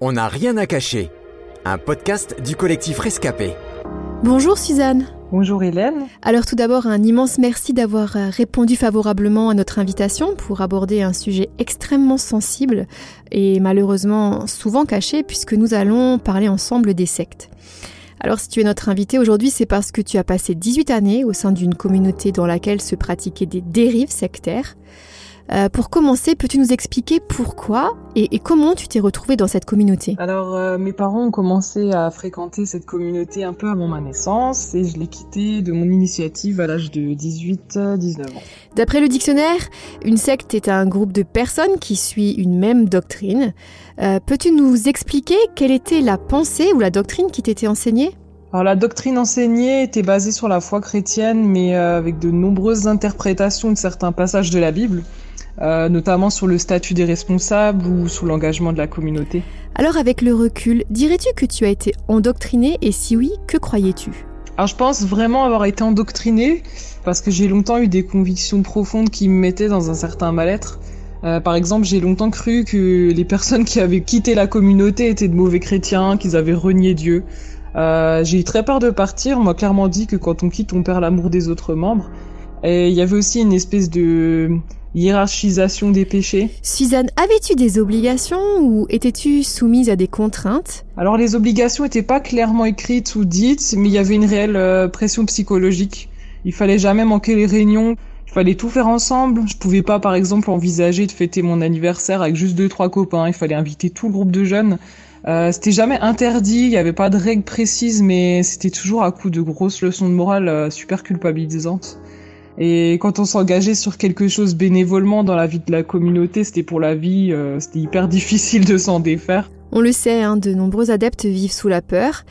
On n'a rien à cacher. Un podcast du collectif Rescapé. Bonjour Suzanne. Bonjour Hélène. Alors tout d'abord un immense merci d'avoir euh, répondu favorablement à notre invitation pour aborder un sujet extrêmement sensible et malheureusement souvent caché puisque nous allons parler ensemble des sectes. Alors si tu es notre invité aujourd'hui, c'est parce que tu as passé 18 années au sein d'une communauté dans laquelle se pratiquaient des dérives sectaires. Euh, pour commencer, peux-tu nous expliquer pourquoi et, comment tu t'es retrouvé dans cette communauté Alors, euh, mes parents ont commencé à fréquenter cette communauté un peu avant ma naissance et je l'ai quittée de mon initiative à l'âge de 18-19 ans. D'après le dictionnaire, une secte est un groupe de personnes qui suit une même doctrine. Euh, peux-tu nous expliquer quelle était la pensée ou la doctrine qui t'était enseignée? Alors la doctrine enseignée était basée sur la foi chrétienne, mais avec de nombreuses interprétations de certains passages de la Bible. Euh, notamment sur le statut des responsables ou sur l'engagement de la communauté. Alors avec le recul, dirais-tu que tu as été endoctriné et si oui, que croyais-tu? Alors je pense vraiment avoir été endoctriné parce que j'ai longtemps eu des convictions profondes qui me mettaient dans un certain mal-être. Euh, par exemple, j'ai longtemps cru que les personnes qui avaient quitté la communauté étaient de mauvais chrétiens, qu'ils avaient renié Dieu. Euh, j'ai eu très peur de partir. On m'a clairement dit que quand on quitte, on perd l'amour des autres membres. Et il y avait aussi une espèce de hiérarchisation des péchés. Suzanne, avais-tu des obligations ou étais-tu soumise à des contraintes? Alors les obligations n'étaient pas clairement écrites ou dites, mais il y avait une réelle euh, pression psychologique. Il fallait jamais manquer les réunions, il fallait tout faire ensemble. Je pouvais pas par exemple envisager de fêter mon anniversaire avec juste deux trois copains, il fallait inviter tout le groupe de jeunes. Euh, c'était jamais interdit, il n'y avait pas de règles précises, mais c'était toujours à coup de grosses leçons de morale euh, super culpabilisantes. Et quand on s'engageait sur quelque chose bénévolement dans la vie de la communauté, c'était pour la vie, euh, c'était hyper difficile de s'en défaire. On le sait, hein, de nombreux adeptes vivent sous la peur.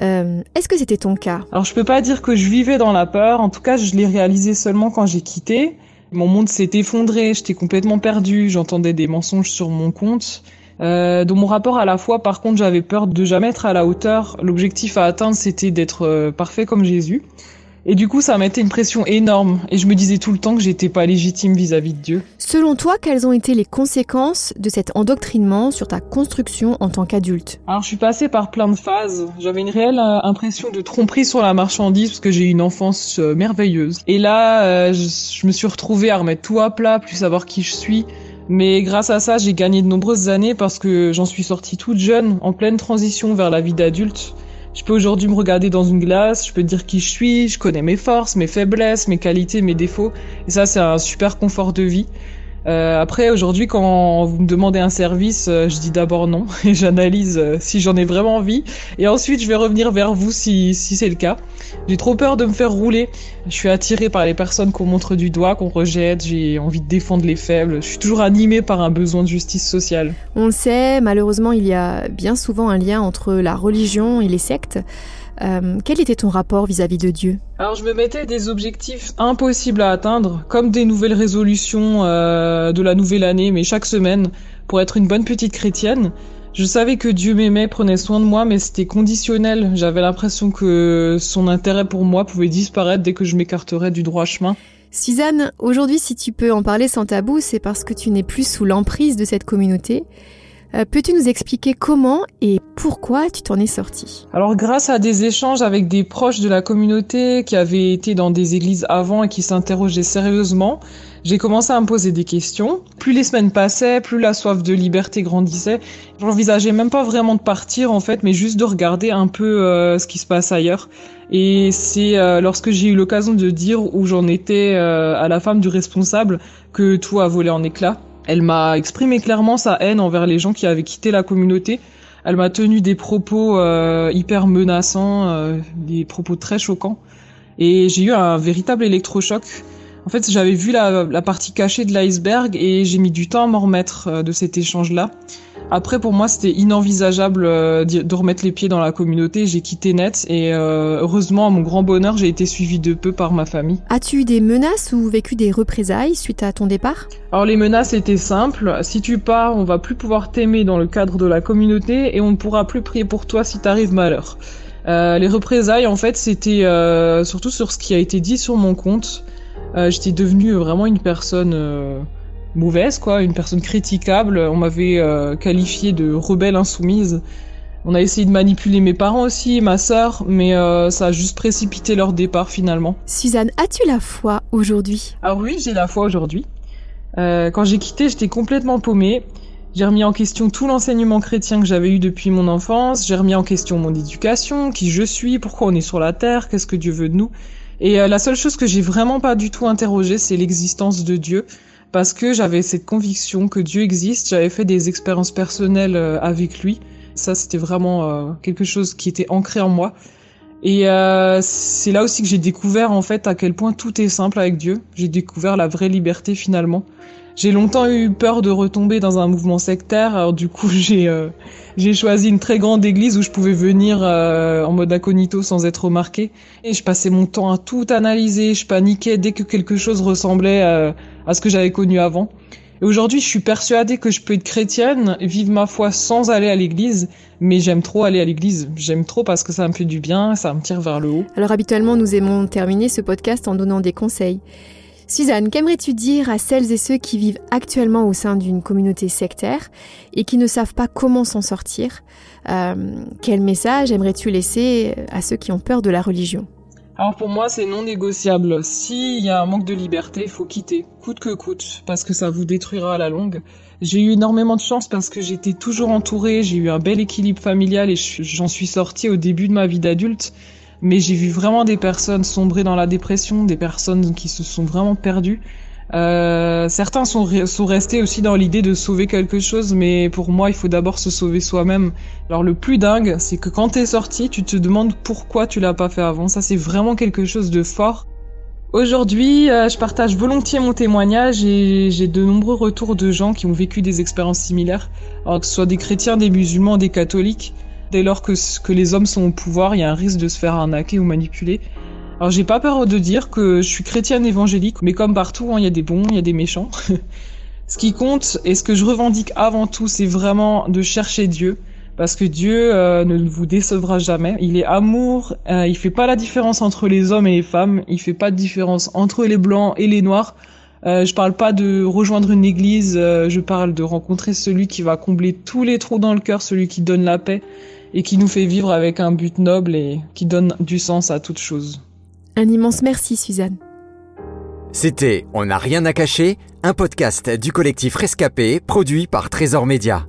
Euh, Est-ce que c'était ton cas? Alors je peux pas dire que je vivais dans la peur, en tout cas je l'ai réalisé seulement quand j'ai quitté. Mon monde s'est effondré, j'étais complètement perdu, j'entendais des mensonges sur mon compte. Euh, dans mon rapport à la foi, par contre, j'avais peur de jamais être à la hauteur. L'objectif à atteindre, c'était d'être euh, parfait comme Jésus. Et du coup, ça mettait une pression énorme. Et je me disais tout le temps que j'étais pas légitime vis-à-vis de Dieu. Selon toi, quelles ont été les conséquences de cet endoctrinement sur ta construction en tant qu'adulte Alors, je suis passée par plein de phases. J'avais une réelle euh, impression de tromperie sur la marchandise parce que j'ai eu une enfance euh, merveilleuse. Et là, euh, je, me suis retrouvée à remettre tout à plat, plus savoir qui je suis. Mais grâce à ça, j'ai gagné de nombreuses années parce que j'en suis sortie toute jeune, en pleine transition vers la vie d'adulte. Je peux aujourd'hui me regarder dans une glace, je peux dire qui je suis, je connais mes forces, mes faiblesses, mes qualités, mes défauts. Et ça, c'est un super confort de vie. Euh, après, aujourd'hui, quand vous me demandez un service, euh, je dis d'abord non et j'analyse euh, si j'en ai vraiment envie. Et ensuite, je vais revenir vers vous si, si c'est le cas. J'ai trop peur de me faire rouler. Je suis attirée par les personnes qu'on montre du doigt, qu'on rejette. J'ai envie de défendre les faibles. Je suis toujours animée par un besoin de justice sociale. On le sait, malheureusement, il y a bien souvent un lien entre la religion et les sectes. Euh, quel était ton rapport vis-à-vis de Dieu? Alors je me mettais des objectifs impossibles à atteindre, comme des nouvelles résolutions euh, de la nouvelle année, mais chaque semaine, pour être une bonne petite chrétienne. Je savais que Dieu m'aimait, prenait soin de moi, mais c'était conditionnel. J'avais l'impression que son intérêt pour moi pouvait disparaître dès que je m'écarterais du droit chemin. Suzanne, aujourd'hui si tu peux en parler sans tabou, c'est parce que tu n'es plus sous l'emprise de cette communauté. Euh, peux-tu nous expliquer comment et pourquoi tu t'en es sorti Alors grâce à des échanges avec des proches de la communauté qui avaient été dans des églises avant et qui s'interrogeaient sérieusement, j'ai commencé à me poser des questions. Plus les semaines passaient, plus la soif de liberté grandissait. J'envisageais même pas vraiment de partir en fait, mais juste de regarder un peu euh, ce qui se passe ailleurs. Et c'est euh, lorsque j'ai eu l'occasion de dire où j'en étais à la femme du responsable que tout a volé en éclats. Elle m'a exprimé clairement sa haine envers les gens qui avaient quitté la communauté. Elle m'a tenu des propos euh, hyper menaçants, euh, des propos très choquants. Et j'ai eu un véritable électrochoc. En fait, j'avais vu la, la, partie cachée de l'iceberg et j'ai mis du temps à m'en remettre euh, de cet échange-là. Après, pour moi, c'était inenvisageable euh, de remettre les pieds dans la communauté. J'ai quitté net et euh, heureusement, à mon grand bonheur, j'ai été suivi de peu par ma famille. As-tu eu des menaces ou vécu des représailles suite à ton départ? Alors les menaces étaient simples. Si tu pars, on va plus pouvoir t'aimer dans le cadre de la communauté et on ne pourra plus prier pour toi si t'arrives malheur. Euh, les représailles, en fait, c'était euh, surtout sur ce qui a été dit sur mon compte. Euh, J'étais devenue vraiment une personne mauvaise, quoi, une personne critiquable. On m'avait euh, qualifié de rebelle insoumise. On a essayé de manipuler mes parents aussi, ma sœur, mais euh, ça a juste précipité leur départ finalement. Suzanne, as-tu la foi aujourd'hui? Ah oui, j'ai la foi aujourd'hui. Euh, quand j'ai quitté, j'étais complètement paumée. J'ai remis en question tout l'enseignement chrétien que j'avais eu depuis mon enfance. J'ai remis en question mon éducation, qui je suis, pourquoi on est sur la terre, qu'est-ce que Dieu veut de nous. Et euh, la seule chose que j'ai vraiment pas du tout interrogée, c'est l'existence de Dieu. Parce que j'avais cette conviction que Dieu existe. J'avais fait des expériences personnelles euh, avec lui. Ça, c'était vraiment euh, quelque chose qui était ancré en moi. Et euh, c'est là aussi que j'ai découvert en fait à quel point tout est simple avec Dieu. J'ai découvert la vraie liberté finalement. J'ai longtemps eu peur de retomber dans un mouvement sectaire, alors du coup j'ai euh, j'ai choisi une très grande église où je pouvais venir euh, en mode incognito sans être remarqué. Et je passais mon temps à tout analyser, je paniquais dès que quelque chose ressemblait à, ce que j'avais connu avant. Et aujourd'hui, je suis persuadée que je peux être chrétienne, vivre ma foi sans aller à l'église, mais j'aime trop aller à l'église. J'aime trop parce que ça me fait du bien, ça me tire vers le haut. Alors habituellement, nous aimons terminer ce podcast en donnant des conseils. Suzanne, qu'aimerais-tu dire à celles et ceux qui vivent actuellement au sein d'une communauté sectaire et qui ne savent pas comment s'en sortir? Euh, Quel message aimerais-tu laisser à ceux qui ont peur de la religion? Alors pour moi, c'est non négociable. S'il y a un manque de liberté, il faut quitter, coûte que coûte, parce que ça vous détruira à la longue. J'ai eu énormément de chance parce que j'étais toujours entourée, j'ai eu un bel équilibre familial et j'en suis sortie au début de ma vie d'adulte mais j'ai vu vraiment des personnes sombrer dans la dépression, des personnes qui se sont vraiment perdues. Euh, certains sont, sont restés aussi dans l'idée de sauver quelque chose, mais pour moi, il faut d'abord se sauver soi-même. Alors le plus dingue, c'est que quand t'es sorti, tu te demandes pourquoi tu l'as pas fait avant. Ça, c'est vraiment quelque chose de fort. Aujourd'hui, euh, je partage volontiers mon témoignage et j'ai de nombreux retours de gens qui ont vécu des expériences similaires, alors que ce soit des chrétiens, des musulmans, des catholiques. Dès lors que, que les hommes sont au pouvoir, il y a un risque de se faire arnaquer ou manipuler. Alors j'ai pas peur de dire que je suis chrétienne évangélique, mais comme partout, hein, il y a des bons, il y a des méchants. ce qui compte et ce que je revendique avant tout, c'est vraiment de chercher Dieu, parce que Dieu euh, ne vous décevra jamais. Il est amour, euh, il fait pas la différence entre les hommes et les femmes, il fait pas de différence entre les blancs et les noirs. Euh, je parle pas de rejoindre une église, euh, je parle de rencontrer celui qui va combler tous les trous dans le cœur, celui qui donne la paix et qui nous fait vivre avec un but noble et qui donne du sens à toute chose. Un immense merci Suzanne. C'était On n'a rien à cacher, un podcast du collectif Rescapé produit par Trésor Média.